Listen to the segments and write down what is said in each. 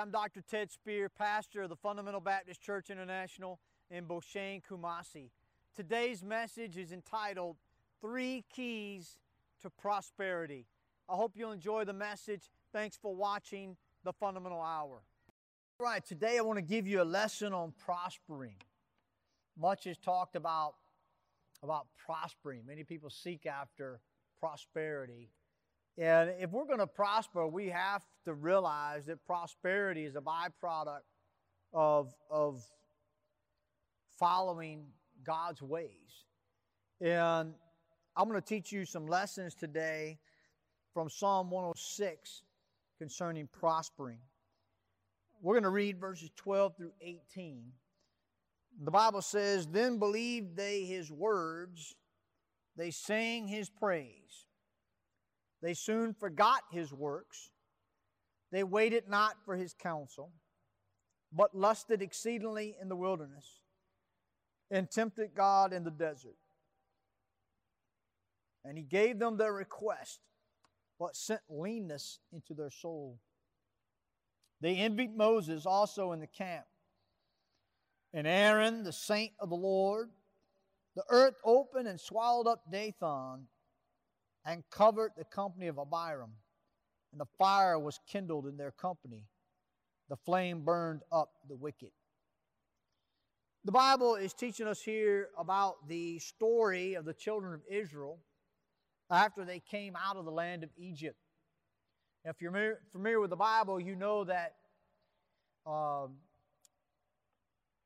I'm Dr. Ted Spear, pastor of the Fundamental Baptist Church International in Boshane, Kumasi. Today's message is entitled Three Keys to Prosperity. I hope you'll enjoy the message. Thanks for watching the Fundamental Hour. All right, today I want to give you a lesson on prospering. Much is talked about about prospering. Many people seek after prosperity. And if we're going to prosper, we have to realize that prosperity is a byproduct of, of following God's ways. And I'm going to teach you some lessons today from Psalm 106 concerning prospering. We're going to read verses 12 through 18. The Bible says, Then believed they his words, they sang his praise. They soon forgot his works. They waited not for his counsel, but lusted exceedingly in the wilderness and tempted God in the desert. And he gave them their request, but sent leanness into their soul. They envied Moses also in the camp. And Aaron, the saint of the Lord, the earth opened and swallowed up Dathan and covered the company of Abiram. And the fire was kindled in their company. The flame burned up the wicked. The Bible is teaching us here about the story of the children of Israel after they came out of the land of Egypt. If you're familiar with the Bible, you know that um,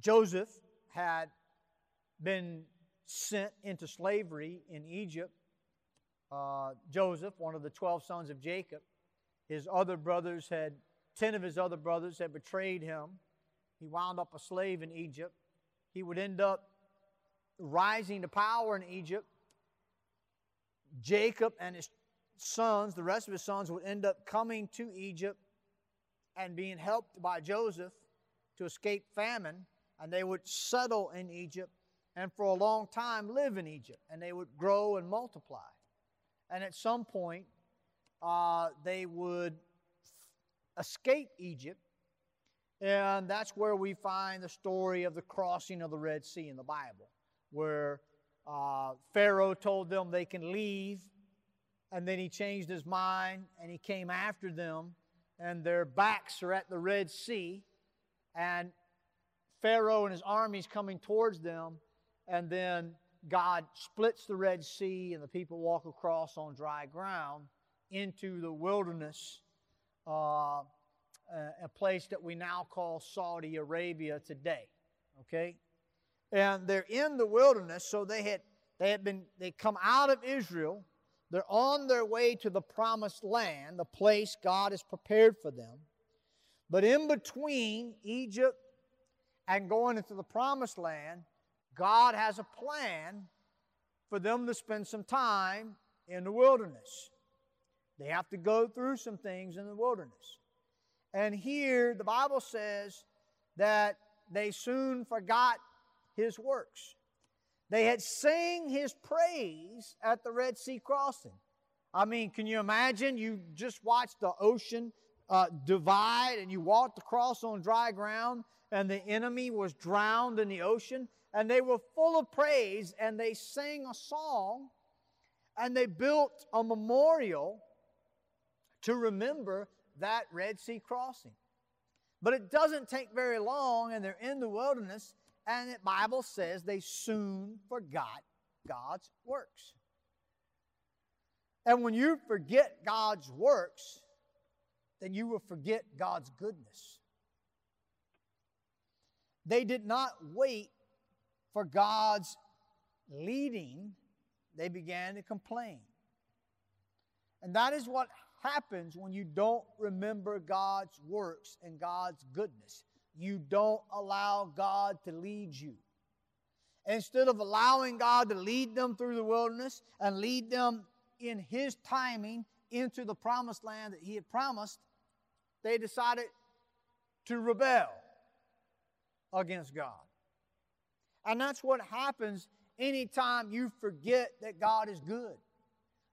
Joseph had been sent into slavery in Egypt uh, Joseph, one of the 12 sons of Jacob. His other brothers had, 10 of his other brothers had betrayed him. He wound up a slave in Egypt. He would end up rising to power in Egypt. Jacob and his sons, the rest of his sons, would end up coming to Egypt and being helped by Joseph to escape famine, and they would settle in Egypt and for a long time live in Egypt, and they would grow and multiply and at some point uh, they would escape Egypt. And that's where we find the story of the crossing of the Red Sea in the Bible, where uh, Pharaoh told them they can leave, and then he changed his mind and he came after them, and their backs are at the Red Sea, and Pharaoh and his armies coming towards them, and then God splits the Red Sea and the people walk across on dry ground into the wilderness, uh, a place that we now call Saudi Arabia today. Okay? And they're in the wilderness, so they had they had been they come out of Israel. They're on their way to the promised land, the place God has prepared for them. But in between Egypt and going into the promised land, God has a plan for them to spend some time in the wilderness. They have to go through some things in the wilderness. And here the Bible says that they soon forgot his works. They had sang his praise at the Red Sea crossing. I mean, can you imagine? You just watched the ocean uh, divide and you walked across on dry ground and the enemy was drowned in the ocean and they were full of praise and they sang a song and they built a memorial to remember that Red Sea crossing. But it doesn't take very long and they're in the wilderness and the Bible says they soon forgot God's works. And when you forget God's works, then you will forget God's goodness. They did not wait for God's leading, they began to complain. And that is what happens when you don't remember God's works and God's goodness. You don't allow God to lead you. Instead of allowing God to lead them through the wilderness and lead them in His timing into the promised land that He had promised, they decided to rebel against God. And that's what happens anytime you forget that God is good.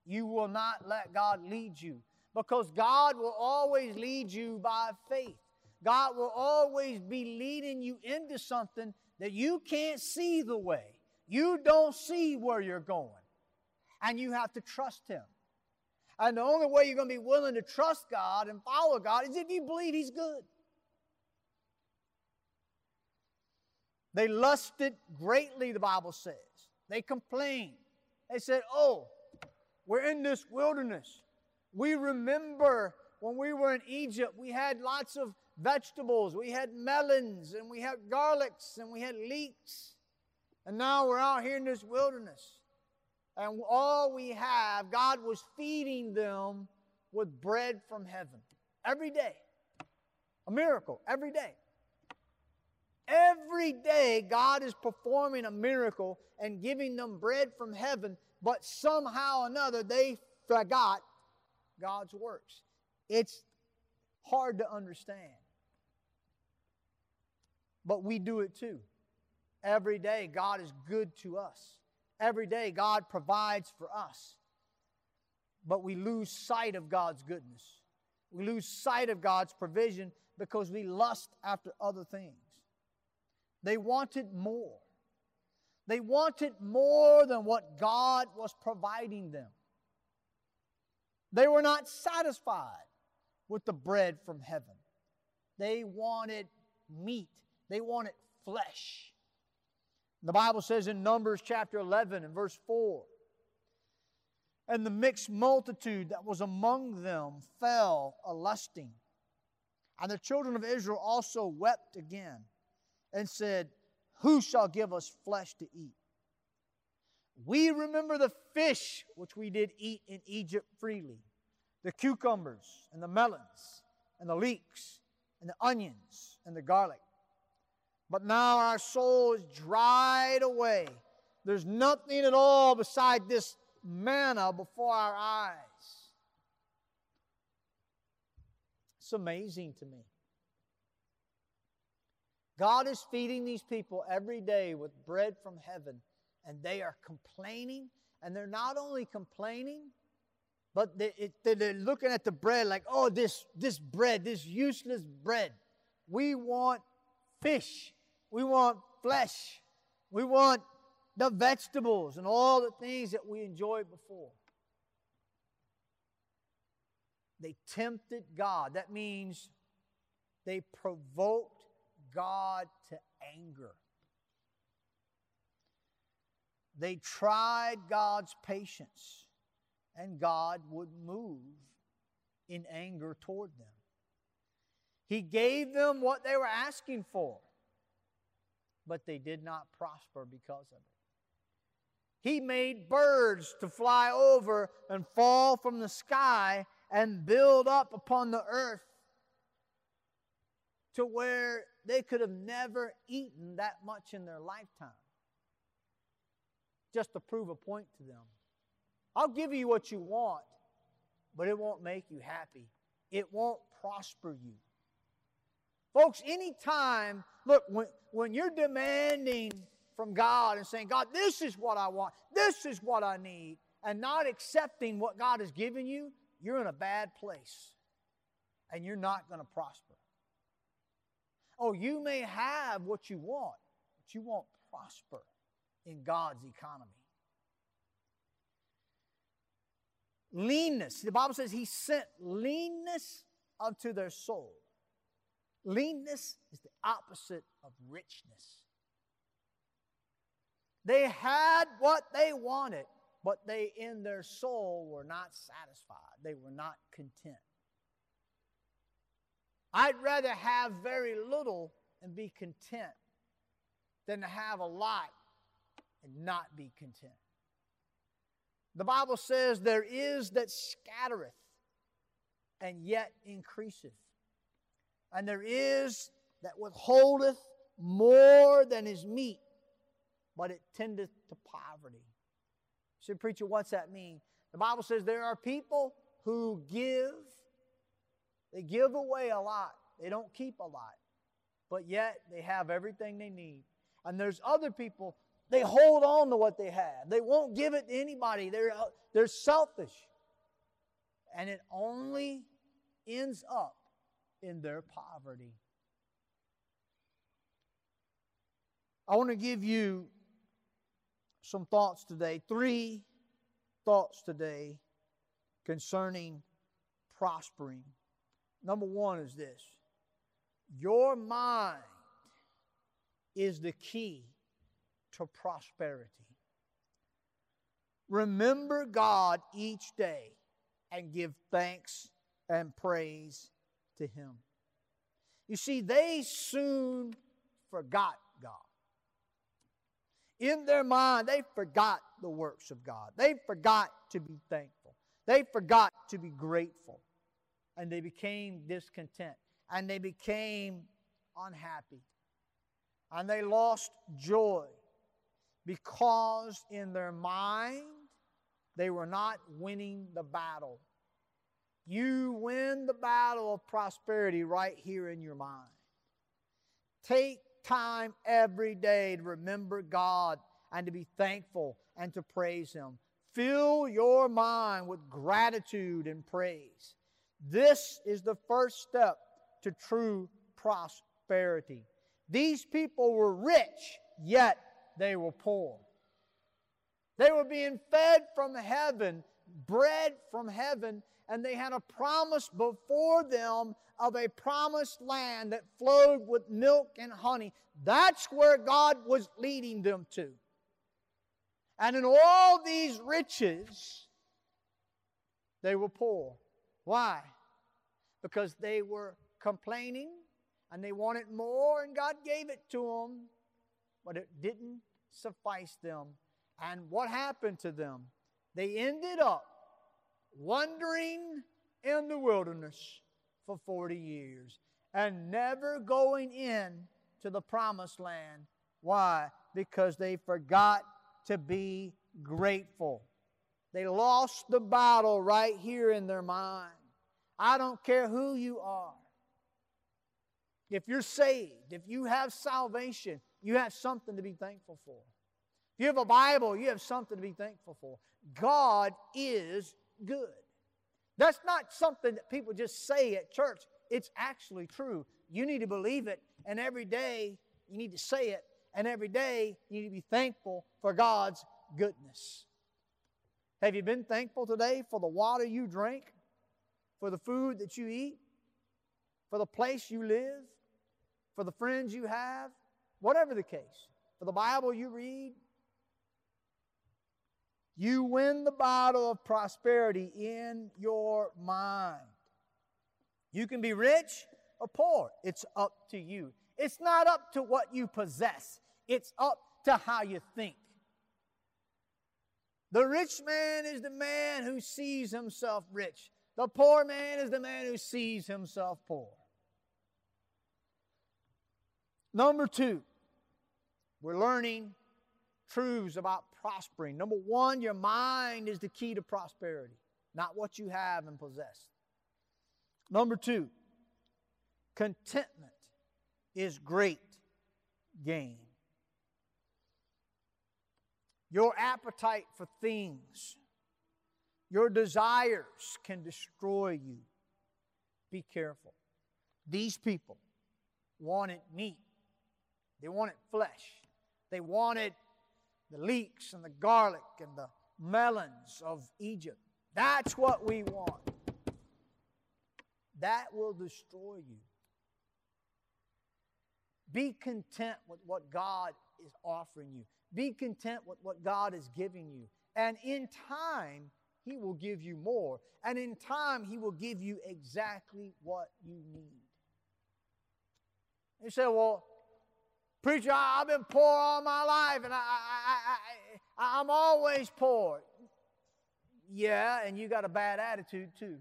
You will not let God lead you because God will always lead you by faith. God will always be leading you into something that you can't see the way. You don't see where you're going. And you have to trust Him. And the only way you're going to be willing to trust God and follow God is if you believe He's good. They lusted greatly, the Bible says. They complained. They said, Oh, we're in this wilderness. We remember when we were in Egypt, we had lots of vegetables. We had melons and we had garlics and we had leeks. And now we're out here in this wilderness. And all we have, God was feeding them with bread from heaven every day. A miracle every day. Every day, God is performing a miracle and giving them bread from heaven, but somehow or another they forgot God's works. It's hard to understand. But we do it too. Every day, God is good to us. Every day, God provides for us. But we lose sight of God's goodness. We lose sight of God's provision because we lust after other things. They wanted more. They wanted more than what God was providing them. They were not satisfied with the bread from heaven. They wanted meat, they wanted flesh. The Bible says in Numbers chapter 11 and verse 4 And the mixed multitude that was among them fell a lusting. And the children of Israel also wept again and said, Who shall give us flesh to eat? We remember the fish which we did eat in Egypt freely, the cucumbers and the melons and the leeks and the onions and the garlic. But now our soul is dried away. There's nothing at all beside this manna before our eyes. It's amazing to me. God is feeding these people every day with bread from heaven, and they are complaining. And they're not only complaining, but they, they're looking at the bread like, oh, this, this bread, this useless bread. We want fish. We want flesh. We want the vegetables and all the things that we enjoyed before. They tempted God. That means they provoked God to anger. They tried God's patience, and God would move in anger toward them. He gave them what they were asking for, but they did not prosper because of it. He made birds to fly over and fall from the sky and build up upon the earth to where they could have never eaten that much in their lifetime just to prove a point to them. I'll give you what you want, but it won't make you happy. It won't prosper you. Folks, anytime, look, when, when you're demanding from God and saying, God, this is what I want, this is what I need, and not accepting what God has given you, you're in a bad place and you're not going to prosper. Oh, you may have what you want, but you won't prosper in God's economy. Leanness. The Bible says He sent leanness unto their soul. Leanness is the opposite of richness. They had what they wanted, but they in their soul were not satisfied. They were not content. I'd rather have very little and be content than to have a lot and not be content. The Bible says, There is that scattereth and yet increaseth, and there is that withholdeth more than is meet, but it tendeth to poverty. Say, Preacher, what's that mean? The Bible says there are people who give they give away a lot, they don't keep a lot, but yet they have everything they need. And there's other people, they hold on to what they have, they won't give it to anybody. They're, uh, they're selfish. And it only ends up in their poverty. I want to give you some thoughts today, three thoughts today concerning prospering. Number one is this your mind is the key to prosperity. Remember God each day and give thanks and praise to Him. You see, they soon forgot God. In their mind, they forgot the works of God. They forgot to be thankful. They forgot to be grateful. And they became discontent. And they became unhappy. And they lost joy because in their mind they were not winning the battle. You win the battle of prosperity right here in your mind. Take time every day to remember God and to be thankful and to praise Him. Fill your mind with gratitude and praise. This is the first step to true prosperity. These people were rich, yet they were poor. They were being fed from heaven, bread from heaven, and they had a promise before them of a promised land that flowed with milk and honey. That's where God was leading them to. And in all these riches, they were poor. Why? Because they were complaining and they wanted more, and God gave it to them, but it didn't suffice them. And what happened to them? They ended up wandering in the wilderness for 40 years and never going in to the promised land. Why? Because they forgot to be grateful. They lost the battle right here in their mind. I don't care who you are. If you're saved, if you have salvation, you have something to be thankful for. If you have a Bible, you have something to be thankful for. God is good. That's not something that people just say at church. It's actually true. You need to believe it, and every day you need to say it, and every day you need to be thankful for God's goodness. Have you been thankful today for the water you drink, for the food that you eat, for the place you live, for the friends you have, whatever the case, for the Bible you read? You win the battle of prosperity in your mind. You can be rich or poor. It's up to you. It's not up to what you possess, it's up to how you think. The rich man is the man who sees himself rich. The poor man is the man who sees himself poor. Number two, we're learning truths about prospering. Number one, your mind is the key to prosperity, not what you have and possess. Number two, contentment is great gain. Your appetite for things, your desires can destroy you. Be careful. These people wanted meat, they wanted flesh, they wanted the leeks and the garlic and the melons of Egypt. That's what we want. That will destroy you. Be content with what God is offering you. Be content with what God is giving you. And in time, He will give you more. And in time, He will give you exactly what you need. You say, well, Preacher, I've been poor all my life and I, I, I, I'm always poor. Yeah, and you got a bad attitude too.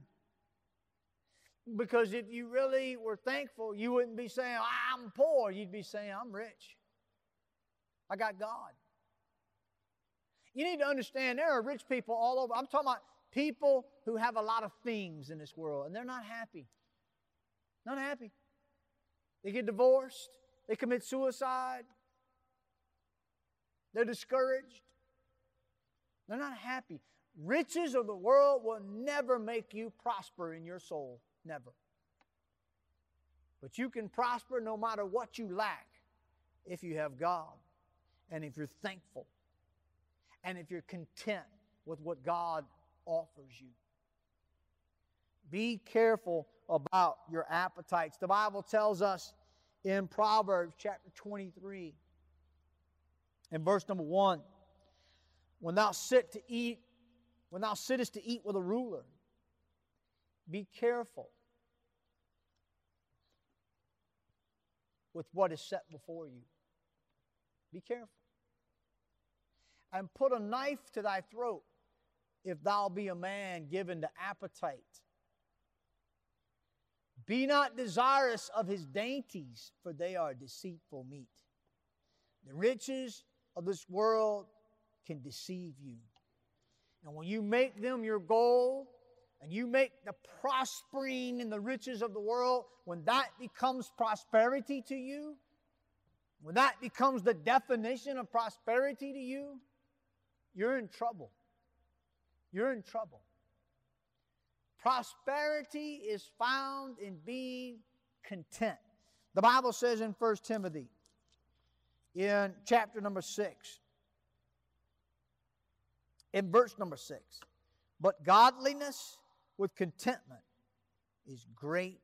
Because if you really were thankful, you wouldn't be saying, I'm poor. You'd be saying, I'm rich. I got God. You need to understand there are rich people all over. I'm talking about people who have a lot of things in this world and they're not happy. Not happy. They get divorced. They commit suicide. They're discouraged. They're not happy. Riches of the world will never make you prosper in your soul. Never. But you can prosper no matter what you lack if you have God. and if you're thankful, and if you're content with what God offers you. Be careful about your appetites. The Bible tells us in Proverbs chapter 23, in verse number 1, when thou sit to eat, when thou sittest to eat with a ruler, be careful with what is set before you. Be careful. And put a knife to thy throat if thou be a man given to appetite. Be not desirous of his dainties, for they are deceitful meat. The riches of this world can deceive you. And when you make them your goal, and you make the prospering in the riches of the world, when that becomes prosperity to you, when that becomes the definition of prosperity to you, you're in trouble. You're in trouble. Prosperity is found in being content. The Bible says in 1 Timothy, in chapter number 6, in verse number 6, but godliness with contentment is great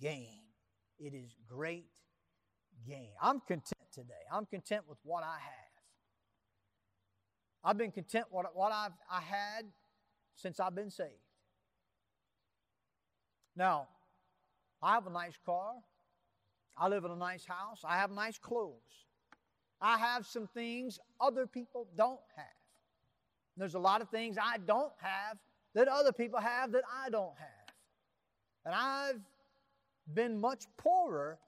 gain. It is great gain. I'm content today. I'm content with what I have. I've been content with what I've I had since I've been saved. Now, I have a nice car. I live in a nice house. I have nice clothes. I have some things other people don't have. There's a lot of things I don't have that other people have that I don't have. And I've been much poorer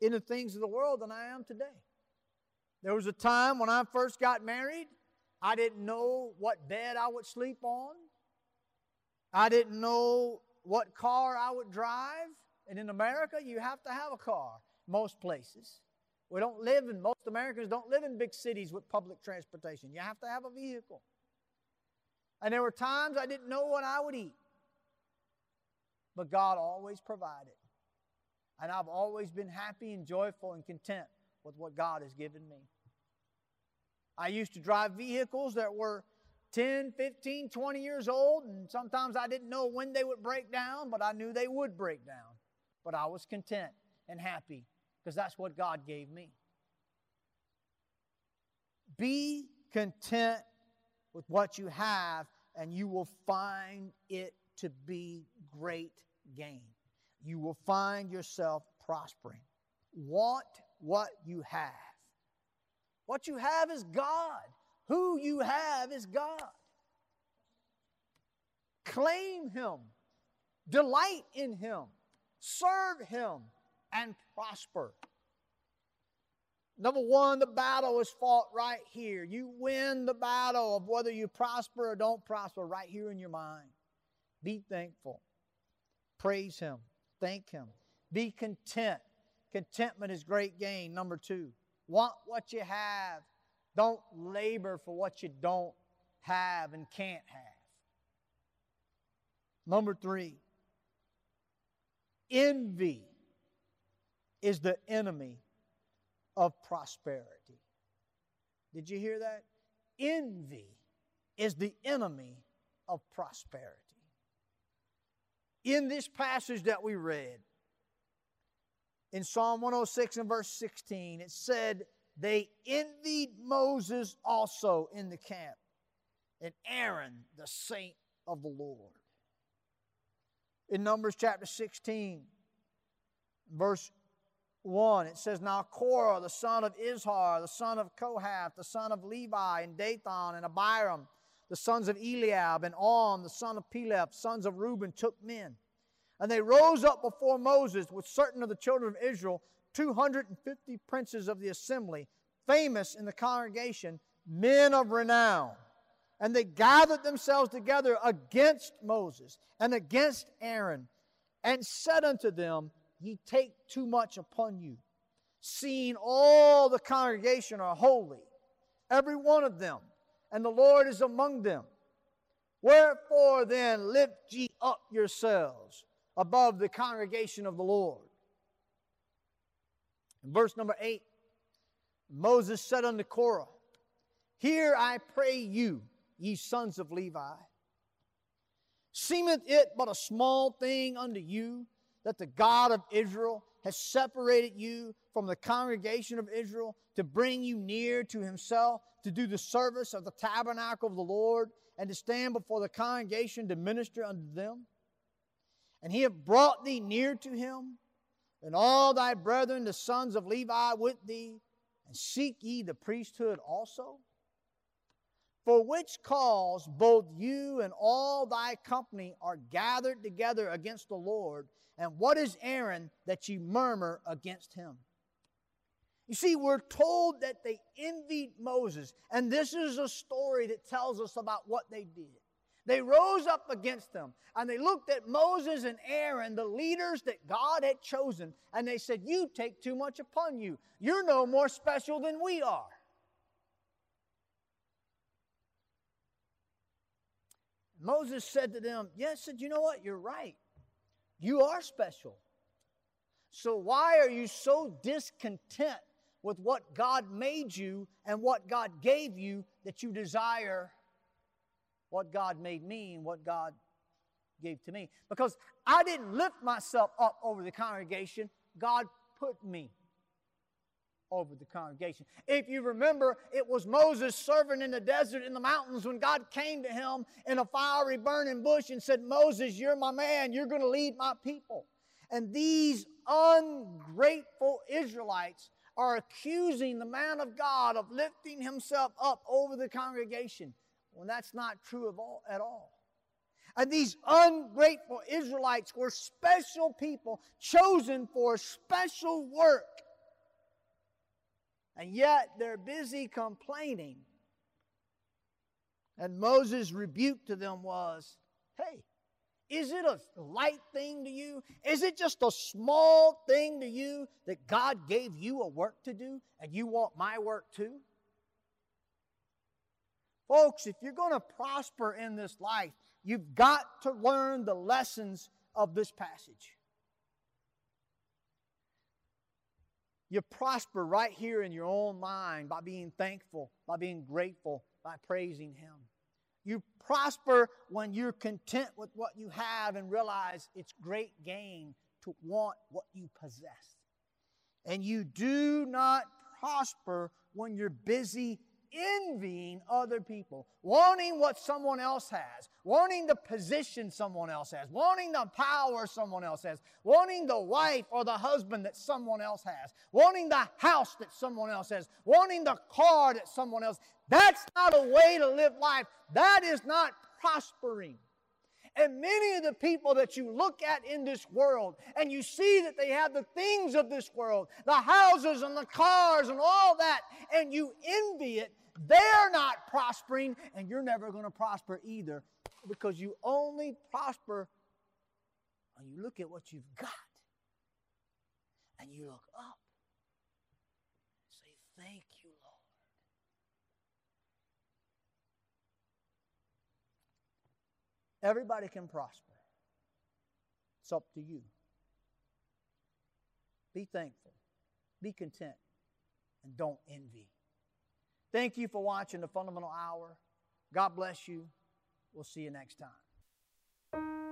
in the things of the world than I am today. There was a time when I first got married, I didn't know what bed I would sleep on. I didn't know what car I would drive. And in America, you have to have a car, most places. We don't live in, most Americans don't live in big cities with public transportation. You have to have a vehicle. And there were times I didn't know what I would eat. But God always provided. And I've always been happy and joyful and content with what God has given me. I used to drive vehicles that were 10, 15, 20 years old, and sometimes I didn't know when they would break down, but I knew they would break down. But I was content and happy because that's what God gave me. Be content with what you have, and you will find it to be great gain. You will find yourself prospering. Want what you have. What you have is God. Who you have is God. Claim Him, delight in Him, serve Him, and prosper. Number one, the battle is fought right here. You win the battle of whether you prosper or don't prosper right here in your mind. Be thankful. Praise Him. Thank Him. Be content. Contentment is great gain. Number two, want what you have. Don't labor for what you don't have and can't have. Number three, envy is the enemy of prosperity. Did you hear that? Envy is the enemy of prosperity. In this passage that we read, in Psalm 106 and verse 16, it said, They envied Moses also in the camp, and Aaron, the saint of the Lord. In Numbers chapter 16, verse 1, it says, Now Korah, the son of Izhar, the son of Kohath, the son of Levi, and Dathan, and Abiram, the sons of Eliab, and On, the son of Peleth, sons of Reuben, took men. And they rose up before Moses with certain of the children of Israel, 250 princes of the assembly, famous in the congregation, men of renown. And they gathered themselves together against Moses and against Aaron, and said unto them, ye take too much upon you, seeing all the congregation are holy, every one of them, and the Lord is among them. Wherefore then lift ye up yourselves above the congregation of the Lord. In verse number 8, Moses said unto Korah, Hear I pray you, ye sons of Levi. Seemeth it but a small thing unto you that the God of Israel has separated you from the congregation of Israel to bring you near to himself to do the service of the tabernacle of the Lord and to stand before the congregation to minister unto them? And he hath brought thee near to him, and all thy brethren, the sons of Levi, with thee, and seek ye the priesthood also? For which cause both you and all thy company are gathered together against the Lord, and what is Aaron that ye murmur against him? You see, we're told that they envied Moses, and this is a story that tells us about what they did. They rose up against them, and they looked at Moses and Aaron, the leaders that God had chosen, and they said, You take too much upon you. You're no more special than we are. Moses said to them, Yes, said, you know what? You're right. You are special. So why are you so discontent with what God made you and what God gave you that you desire what God made me and what God gave to me. Because I didn't lift myself up over the congregation, God put me over the congregation. If you remember, it was Moses serving in the desert in the mountains when God came to him in a fiery burning bush and said, Moses, you're my man, you're going to lead my people. And these ungrateful Israelites are accusing the man of God of lifting himself up over the congregation when that's not true of all, at all. And these ungrateful Israelites were special people chosen for special work. And yet they're busy complaining. And Moses' rebuke to them was hey, is it a light thing to you? Is it just a small thing to you that God gave you a work to do and you want my work too? Folks, if you're going to prosper in this life, you've got to learn the lessons of this passage. You prosper right here in your own mind by being thankful, by being grateful, by praising Him. You prosper when you're content with what you have and realize it's great gain to want what you possess. And you do not prosper when you're busy envying other people, wanting what someone else has, wanting the position someone else has, wanting the power someone else has, wanting the wife or the husband that someone else has, wanting the house that someone else has, wanting the car that someone else. That's not a way to live life. That is not prospering. And many of the people that you look at in this world and you see that they have the things of this world, the houses and the cars and all that, and you envy it, they're not prospering, and you're never going to prosper either because you only prosper when you look at what you've got and you look up and say, Thank you, Lord. Everybody can prosper. It's up to you. Be thankful, be content, and don't envy. Thank you for watching the Fundamental Hour. God bless you. We'll see you next time.